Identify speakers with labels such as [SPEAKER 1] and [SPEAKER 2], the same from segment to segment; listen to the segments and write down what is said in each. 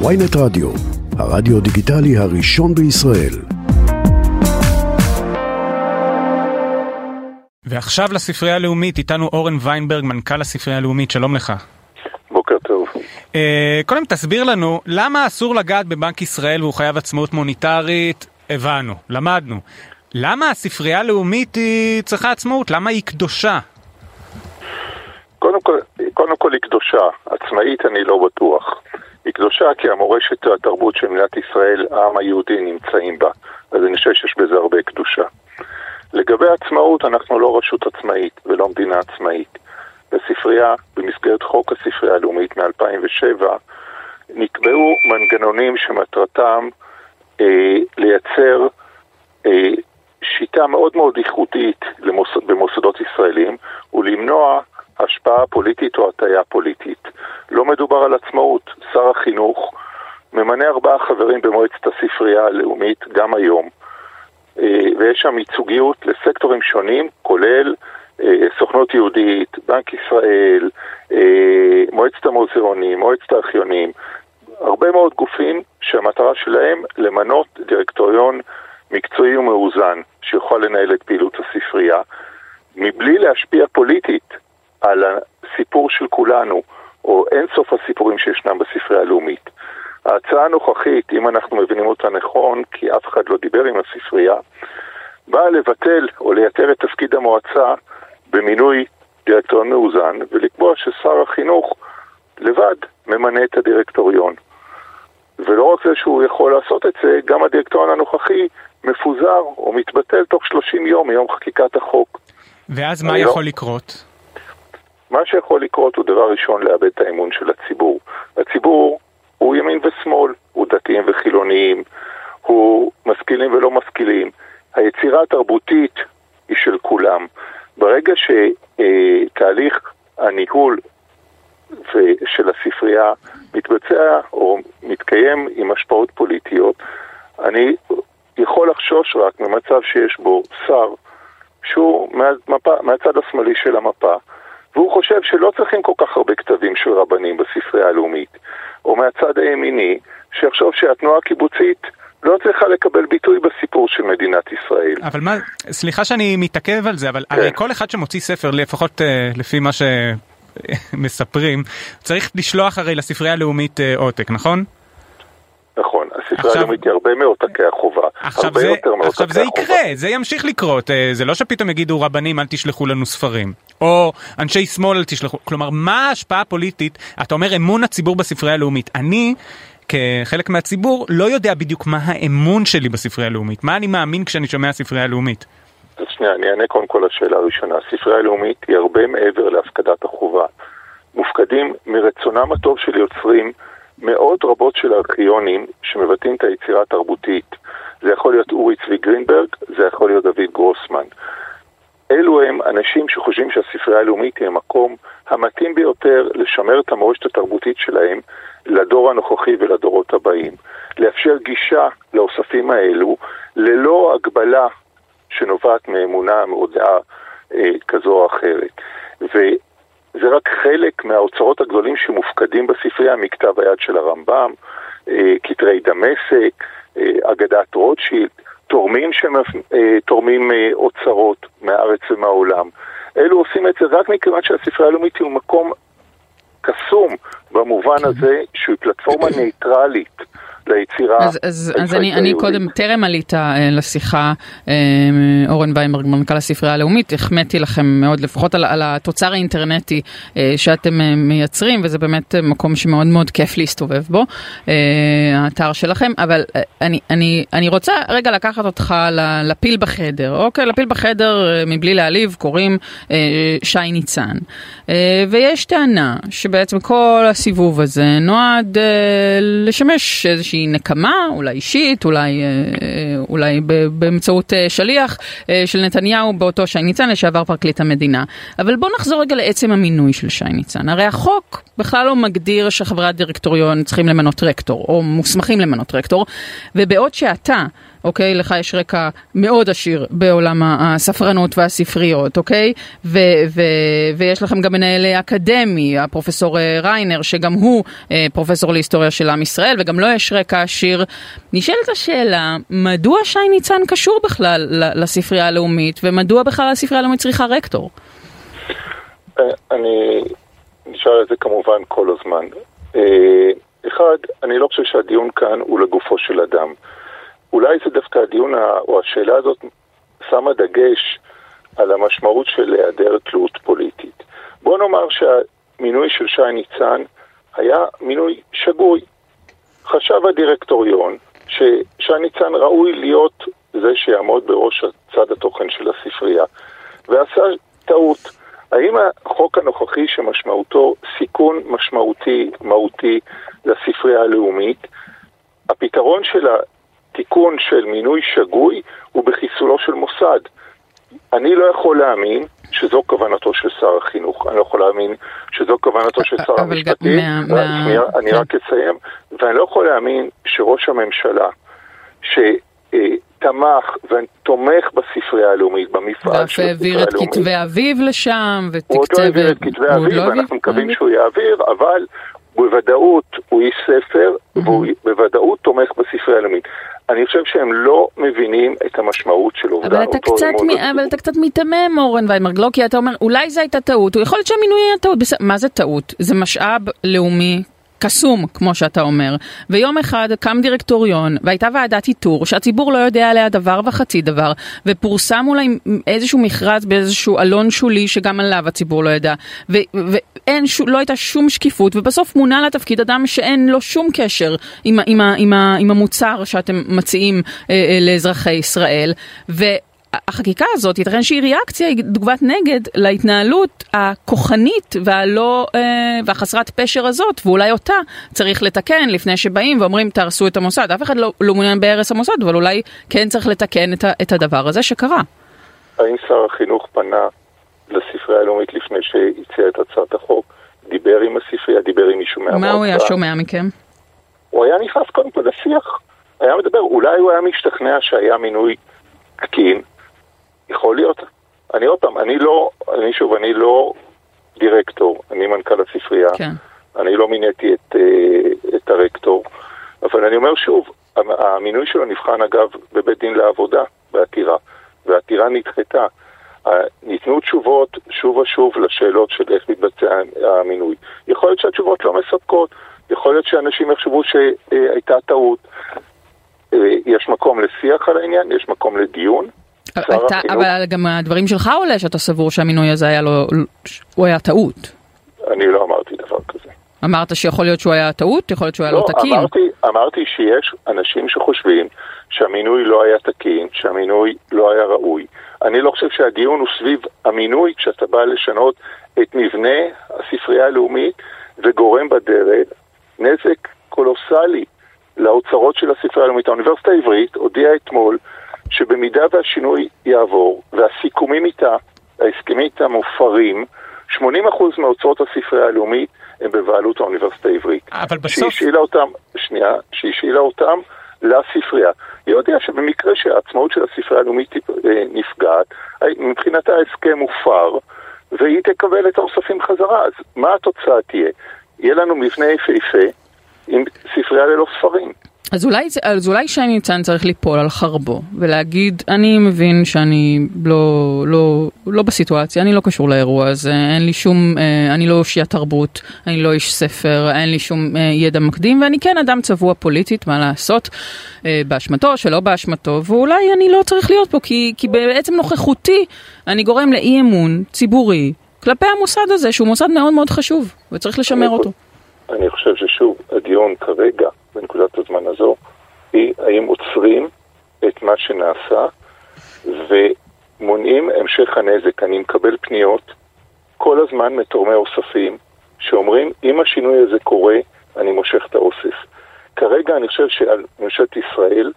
[SPEAKER 1] ויינט רדיו, הרדיו דיגיטלי הראשון בישראל.
[SPEAKER 2] ועכשיו לספרייה הלאומית, איתנו אורן ויינברג, מנכ"ל הספרייה הלאומית, שלום לך.
[SPEAKER 3] בוקר טוב.
[SPEAKER 2] Uh, קודם תסביר לנו, למה אסור לגעת בבנק ישראל והוא חייב עצמאות מוניטרית? הבנו, למדנו. למה הספרייה הלאומית היא צריכה עצמאות? למה היא קדושה?
[SPEAKER 3] קודם כל, קודם כל היא קדושה, עצמאית אני לא בטוח. היא קדושה כי המורשת והתרבות של מדינת ישראל, העם היהודי נמצאים בה. אז אני חושב שיש בזה הרבה קדושה. לגבי עצמאות, אנחנו לא רשות עצמאית ולא מדינה עצמאית. בספרייה, במסגרת חוק הספרייה הלאומית מ-2007, נקבעו מנגנונים שמטרתם אה, לייצר אה, שיטה מאוד מאוד איכותית למוסד, במוסדות ישראלים ולמנוע השפעה פוליטית או הטיה פוליטית. לא מדובר על עצמאות. שר החינוך ממנה ארבעה חברים במועצת הספרייה הלאומית גם היום, אה, ויש שם ייצוגיות לסקטורים שונים, כולל אה, סוכנות יהודית, בנק ישראל, אה, מועצת המוזיאונים, מועצת הארכיונים, הרבה מאוד גופים שהמטרה שלהם למנות דירקטוריון מקצועי ומאוזן שיוכל לנהל את פעילות הספרייה, מבלי להשפיע פוליטית על הסיפור של כולנו, או אין סוף הסיפורים שישנם בספרייה הלאומית. ההצעה הנוכחית, אם אנחנו מבינים אותה נכון, כי אף אחד לא דיבר עם הספרייה, באה לבטל או לייתר את תפקיד המועצה במינוי דירקטוריון מאוזן, ולקבוע ששר החינוך לבד ממנה את הדירקטוריון. ולא רק זה שהוא יכול לעשות את זה, גם הדירקטוריון הנוכחי מפוזר או מתבטל תוך 30 יום מיום חקיקת החוק.
[SPEAKER 2] ואז מה יכול לא... לקרות?
[SPEAKER 3] מה שיכול לקרות הוא דבר ראשון לאבד את האמון של הציבור. הציבור הוא ימין ושמאל, הוא דתיים וחילוניים, הוא משכילים ולא משכילים. היצירה התרבותית היא של כולם. ברגע שתהליך הניהול של הספרייה מתבצע או מתקיים עם השפעות פוליטיות, אני יכול לחשוש רק ממצב שיש בו שר שהוא מהצד השמאלי של המפה, והוא חושב שלא צריכים כל כך הרבה כתבים של רבנים בספרייה הלאומית, או מהצד הימיני, שיחשוב שהתנועה הקיבוצית לא צריכה לקבל ביטוי בסיפור של מדינת ישראל.
[SPEAKER 2] אבל מה, סליחה שאני מתעכב על זה, אבל כן. הרי כל אחד שמוציא ספר, לפחות uh, לפי מה שמספרים, צריך לשלוח הרי לספרייה הלאומית uh, עותק, נכון?
[SPEAKER 3] הספרייה הלאומית היא הרבה מעותקי החובה, הרבה
[SPEAKER 2] זה,
[SPEAKER 3] יותר מעותקי
[SPEAKER 2] עכשיו זה יקרה, זה ימשיך לקרות, אה, זה לא שפתאום יגידו רבנים אל תשלחו לנו ספרים, או אנשי שמאל אל תשלחו, כלומר מה ההשפעה הפוליטית, אתה אומר אמון הציבור בספרייה הלאומית, אני כחלק מהציבור לא יודע בדיוק מה האמון שלי בספרייה הלאומית, מה אני מאמין כשאני שומע ספרייה הלאומית.
[SPEAKER 3] אז שנייה, אני אענה קודם כל לשאלה הראשונה, הספרייה הלאומית היא הרבה מעבר להפקדת החובה, מופקדים מרצונם הטוב של יוצרים מאות רבות של ארכיונים שמבטאים את היצירה התרבותית. זה יכול להיות אורי צבי גרינברג, זה יכול להיות דוד גרוסמן. אלו הם אנשים שחושבים שהספרייה הלאומית היא המקום המתאים ביותר לשמר את המורשת התרבותית שלהם לדור הנוכחי ולדורות הבאים. לאפשר גישה לאוספים האלו ללא הגבלה שנובעת מאמונה מאוד דעה אה, כזו או אחרת. זה רק חלק מהאוצרות הגדולים שמופקדים בספרייה מכתב היד של הרמב"ם, אה, כתרי דמשק, אה, אגדת רוטשילד, תורמים שתורמים אה, אוצרות מהארץ ומהעולם. אלו עושים את זה רק מכיוון שהספרייה הלאומית הוא מקום קסום במובן כן. הזה שהוא פלטפורמה ניטרלית. ליצירה.
[SPEAKER 4] אז, אז, אז אני, אני קודם, טרם עלית אה, לשיחה, אה, אורן ויימברג, מנכ"ל הספרייה הלאומית, החמאתי לכם מאוד, לפחות על, על התוצר האינטרנטי אה, שאתם מייצרים, וזה באמת מקום שמאוד מאוד כיף להסתובב בו, האתר שלכם, אבל אני, אני, אני רוצה רגע לקחת אותך לפיל בחדר, אוקיי? לפיל בחדר, מבלי להעליב, קוראים שי ניצן. ויש טענה שבעצם כל הסיבוב הזה נועד לשמש איזושהי... איזושהי נקמה, אולי אישית, אולי, אה, אולי באמצעות אה, שליח אה, של נתניהו באותו שי ניצן, לשעבר פרקליט המדינה. אבל בואו נחזור רגע לעצם המינוי של שי ניצן. הרי החוק בכלל לא מגדיר שחברי הדירקטוריון צריכים למנות רקטור, או מוסמכים למנות רקטור, ובעוד שאתה אוקיי? לך יש רקע מאוד עשיר בעולם הספרנות והספריות, אוקיי? ו- ו- ויש לכם גם מנהל אקדמי, הפרופסור אה, ריינר, שגם הוא אה, פרופסור להיסטוריה של עם ישראל, וגם לו יש רקע עשיר. נשאלת השאלה, מדוע שי ניצן קשור בכלל לספרייה הלאומית, ומדוע בכלל הספרייה הלאומית צריכה רקטור?
[SPEAKER 3] אה, אני נשאל את זה כמובן כל הזמן. אה, אחד, אני לא חושב שהדיון כאן הוא לגופו של אדם. אולי זה דווקא הדיון, או השאלה הזאת שמה דגש על המשמעות של היעדר תלות פוליטית. בוא נאמר שהמינוי של שי ניצן היה מינוי שגוי. חשב הדירקטוריון ששי ניצן ראוי להיות זה שיעמוד בראש צד התוכן של הספרייה, ועשה טעות. האם החוק הנוכחי שמשמעותו סיכון משמעותי, מהותי, לספרייה הלאומית, הפתרון של התיקון של מינוי שגוי הוא בחיסולו של מוסד. אני לא יכול להאמין שזו כוונתו של שר החינוך, אני לא יכול להאמין שזו כוונתו של שר המשפטים, אני כן. רק אסיים, ואני לא יכול להאמין שראש הממשלה, ש... תמך ותומך בספרייה הלאומית, במפעל של הספרייה
[SPEAKER 4] הלאומית. ואף העביר את כתבי אביב לשם, ותקצב... הוא עוד
[SPEAKER 3] לא העביר את כתבי אביב, לא ואנחנו מקווים שהוא יעביר, אבל בוודאות הוא איש ספר, והוא בוודאות תומך בספרייה הלאומית. אני חושב שהם לא מבינים את המשמעות של עובדה
[SPEAKER 4] אבל אתה קצת, מ... אבל אתה קצת מיתמם, אורן ויימרג, לא? כי אתה אומר, אולי זו הייתה טעות, יכול להיות שהמינוי היה טעות, בסדר, מה זה טעות? זה משאב לאומי קסום, כמו שאתה אומר, ויום אחד קם דירקטוריון והייתה ועדת איתור שהציבור לא יודע עליה דבר וחצי דבר, ופורסם אולי איזשהו מכרז באיזשהו אלון שולי שגם עליו הציבור לא ידע, ואין, ש... לא הייתה שום שקיפות, ובסוף מונה לתפקיד אדם שאין לו שום קשר עם, עם, עם, עם המוצר שאתם מציעים אה, אה, לאזרחי ישראל, ו... החקיקה הזאת, ייתכן שהיא ריאקציה, היא תגובת נגד להתנהלות הכוחנית והלא, אה, והחסרת פשר הזאת, ואולי אותה צריך לתקן לפני שבאים ואומרים תהרסו את המוסד. אף אחד לא, לא מעוניין בהרס המוסד, אבל אולי כן צריך לתקן את, את הדבר הזה שקרה.
[SPEAKER 3] האם שר החינוך פנה לספרייה הלאומית לפני שהציע את הצעת החוק? דיבר עם הספרייה, דיבר עם מישהו מהמועצה?
[SPEAKER 4] מה הוא היה שומע מכם?
[SPEAKER 3] הוא היה נכנס קודם כל לשיח. היה מדבר, אולי הוא היה משתכנע שהיה מינוי תקין, יכול להיות. אני עוד פעם, אני לא, אני שוב, אני לא דירקטור, אני מנכ"ל הספרייה. כן. אני לא מיניתי את, אה, את הרקטור, אבל אני אומר שוב, המינוי שלו נבחן אגב בבית דין לעבודה, בעתירה, והעתירה נדחתה. ניתנו תשובות שוב ושוב לשאלות של איך מתבצע המינוי. יכול להיות שהתשובות לא מספקות, יכול להיות שאנשים יחשבו שהייתה טעות. אה, יש מקום לשיח על העניין, יש מקום לדיון.
[SPEAKER 4] אתה, אבל גם הדברים שלך עולה שאתה סבור שהמינוי הזה היה לו, הוא היה טעות.
[SPEAKER 3] אני לא אמרתי דבר כזה.
[SPEAKER 4] אמרת שיכול להיות שהוא היה טעות? יכול להיות שהוא היה לא, לא תקין?
[SPEAKER 3] אמרתי, אמרתי שיש אנשים שחושבים שהמינוי לא היה תקין, שהמינוי לא היה ראוי. אני לא חושב שהדיון הוא סביב המינוי כשאתה בא לשנות את מבנה הספרייה הלאומית וגורם בדרך נזק קולוסלי לאוצרות של הספרייה הלאומית. האוניברסיטה העברית הודיעה אתמול שבמידה והשינוי יעבור והסיכומים איתה, ההסכמים איתה מופרים, 80% מאוצרות הספרייה הלאומית הם בבעלות האוניברסיטה העברית.
[SPEAKER 2] אבל בסוף...
[SPEAKER 3] שהשאילה אותם, שנייה, שהשאילה אותם לספרייה. היא הודיעה שבמקרה שהעצמאות של הספרייה הלאומית אה, נפגעת, מבחינתה ההסכם מופר, והיא תקבל את האוספים חזרה. אז מה התוצאה תהיה? יהיה לנו מבנה יפהפה עם ספרייה ללא ספרים.
[SPEAKER 4] אז אולי, אז אולי שי ניצן צריך ליפול על חרבו ולהגיד, אני מבין שאני לא, לא, לא בסיטואציה, אני לא קשור לאירוע הזה, אין לי שום, אה, אני לא אושיית תרבות, אני לא איש ספר, אין לי שום אה, ידע מקדים, ואני כן אדם צבוע פוליטית, מה לעשות, אה, באשמתו, שלא באשמתו, ואולי אני לא צריך להיות פה, כי, כי בעצם נוכחותי אני גורם לאי אמון ציבורי כלפי המוסד הזה, שהוא מוסד מאוד מאוד חשוב, וצריך לשמר אותו.
[SPEAKER 3] אני חושב ששוב, הדיון כרגע, בנקודת הזמן הזו, היא האם עוצרים את מה שנעשה ומונעים המשך הנזק. אני מקבל פניות כל הזמן מתורמי אוספים שאומרים, אם השינוי הזה קורה, אני מושך את האוסף. כרגע אני חושב שעל ממשלת ישראל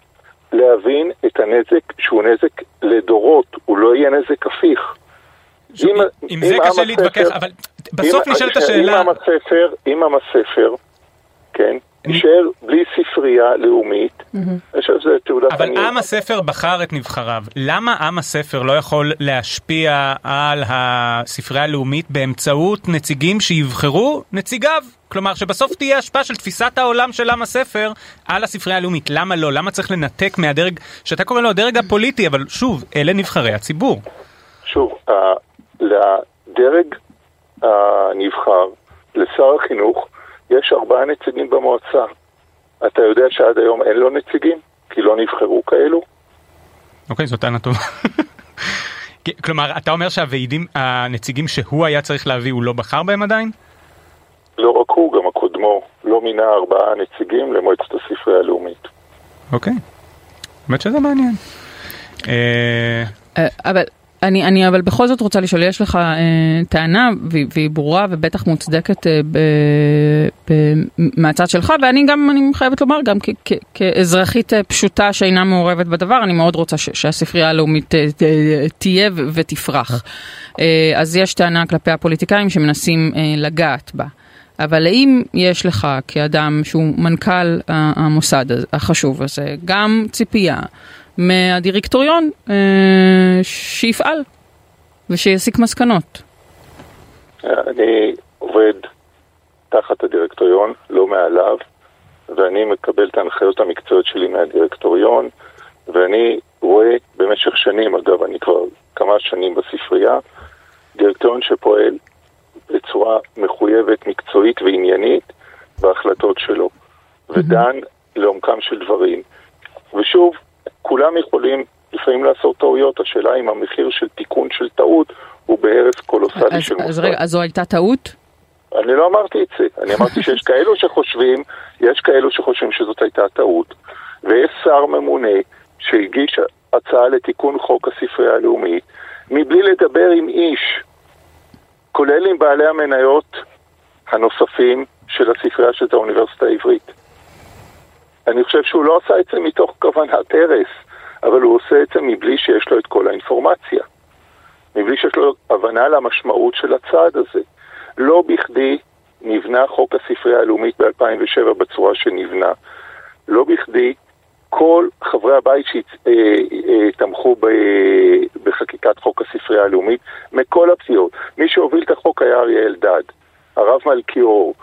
[SPEAKER 3] להבין את הנזק שהוא נזק לדורות, הוא לא יהיה נזק הפיך.
[SPEAKER 2] עם זה קשה להתווכח, אבל בסוף נשאלת השאלה...
[SPEAKER 3] אם עם הספר, אם עם הספר, כן, יישאר בלי ספרייה לאומית, אני חושב שזה תעודת
[SPEAKER 2] אבל
[SPEAKER 3] עניות.
[SPEAKER 2] עם הספר בחר את נבחריו. למה עם הספר לא יכול להשפיע על הספרייה הלאומית באמצעות נציגים שיבחרו נציגיו? כלומר שבסוף תהיה השפעה של תפיסת העולם של עם הספר על הספרייה הלאומית. למה לא? למה צריך לנתק מהדרג, שאתה קורא לו הדרג הפוליטי, אבל שוב, אלה נבחרי הציבור.
[SPEAKER 3] שוב, לדרג הנבחר, לשר החינוך, יש ארבעה נציגים במועצה. אתה יודע שעד היום אין לו נציגים? כי לא נבחרו כאלו?
[SPEAKER 2] אוקיי, זאת טענה טובה. כלומר, אתה אומר שהוועידים, הנציגים שהוא היה צריך להביא, הוא לא בחר בהם עדיין?
[SPEAKER 3] לא רק הוא, גם הקודמו לא מינה ארבעה נציגים למועצת הספרייה הלאומית.
[SPEAKER 2] אוקיי. באמת שזה מעניין. אה,
[SPEAKER 4] אה, אבל אני, אני אבל בכל זאת רוצה לשאול, יש לך אה, טענה והיא, ברורה ובטח מוצדקת אה, ב, ב, מהצד שלך ואני גם, אני חייבת לומר, גם כ, כ, כאזרחית אה, פשוטה שאינה מעורבת בדבר, אני מאוד רוצה ש, שהספרייה הלאומית אה, ת, תהיה ו, ותפרח. אה, אז יש טענה כלפי הפוליטיקאים שמנסים אה, לגעת בה. אבל האם יש לך כאדם שהוא מנכ"ל המוסד החשוב הזה, גם ציפייה מהדירקטוריון אה, שיפעל ושיסיק מסקנות?
[SPEAKER 3] אני עובד תחת הדירקטוריון, לא מעליו, ואני מקבל את ההנחיות המקצועיות שלי מהדירקטוריון, ואני רואה במשך שנים, אגב, אני כבר כמה שנים בספרייה, דירקטוריון שפועל בצורה מחויבת, מקצועית ועניינית בהחלטות שלו, ודן לעומקם של דברים. ושוב, כולם יכולים לפעמים לעשות טעויות, השאלה אם המחיר של תיקון של טעות הוא בהרס קולוסלי
[SPEAKER 4] אז,
[SPEAKER 3] של
[SPEAKER 4] אז
[SPEAKER 3] מוסד.
[SPEAKER 4] רגע, אז זו הייתה טעות?
[SPEAKER 3] אני לא אמרתי את זה, אני אמרתי שיש כאלו שחושבים, יש כאלו שחושבים שזאת הייתה טעות, ויש שר ממונה שהגיש הצעה לתיקון חוק הספרייה הלאומית, מבלי לדבר עם איש, כולל עם בעלי המניות הנוספים של הספרייה של האוניברסיטה העברית. אני חושב שהוא לא עשה את זה מתוך כוונת הרס, אבל הוא עושה את זה מבלי שיש לו את כל האינפורמציה. מבלי שיש לו הבנה למשמעות של הצעד הזה. לא בכדי נבנה חוק הספרייה הלאומית ב-2007 בצורה שנבנה. לא בכדי כל חברי הבית שתמכו בחקיקת חוק הספרייה הלאומית, מכל הפסיעות. מי שהוביל את החוק היה אריה אלדד, הרב מלכיאור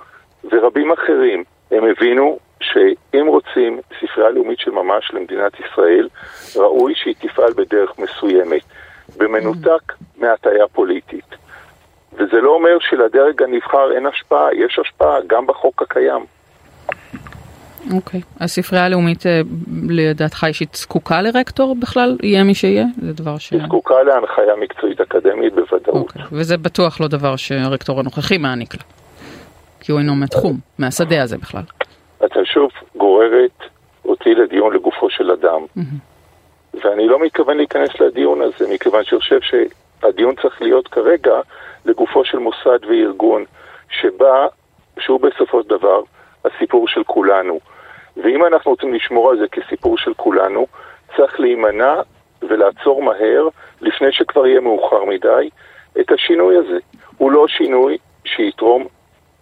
[SPEAKER 3] ורבים אחרים. הם הבינו שאם רוצים ספרייה לאומית של ממש למדינת ישראל, ראוי שהיא תפעל בדרך מסוימת, במנותק מהטיה פוליטית. וזה לא אומר שלדרג הנבחר אין השפעה, יש השפעה גם בחוק הקיים.
[SPEAKER 4] אוקיי. הספרייה הלאומית, אה, לדעתך אישית, זקוקה לרקטור בכלל? יהיה מי שיהיה? זה דבר ש...
[SPEAKER 3] היא זקוקה להנחיה מקצועית אקדמית בוודאות.
[SPEAKER 4] אוקיי. וזה בטוח לא דבר שהרקטור הנוכחי מעניק לה. כי הוא אינו מהתחום, מהשדה הזה בכלל.
[SPEAKER 3] אתה שוב גוררת אותי לדיון לגופו של אדם. ואני לא מתכוון להיכנס לדיון הזה, מכיוון שאני חושב שהדיון צריך להיות כרגע לגופו של מוסד וארגון, שבא, שהוא בסופו של דבר הסיפור של כולנו. ואם אנחנו רוצים לשמור על זה כסיפור של כולנו, צריך להימנע ולעצור מהר, לפני שכבר יהיה מאוחר מדי, את השינוי הזה. הוא לא שינוי שיתרום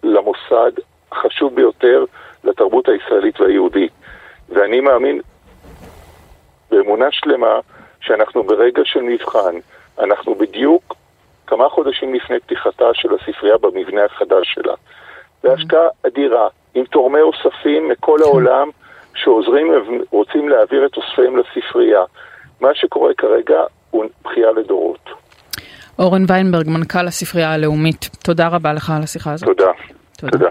[SPEAKER 3] למוסד החשוב ביותר לתרבות הישראלית והיהודית. ואני מאמין באמונה שלמה שאנחנו ברגע של מבחן, אנחנו בדיוק כמה חודשים לפני פתיחתה של הספרייה במבנה החדש שלה. זו השקעה אדירה, עם תורמי אוספים מכל העולם שעוזרים, רוצים להעביר את אוספיהם לספרייה. מה שקורה כרגע הוא בכייה לדורות.
[SPEAKER 4] אורן ויינברג, מנכ"ל הספרייה הלאומית, תודה רבה לך על השיחה הזאת.
[SPEAKER 3] תודה.
[SPEAKER 4] תודה.
[SPEAKER 3] תודה.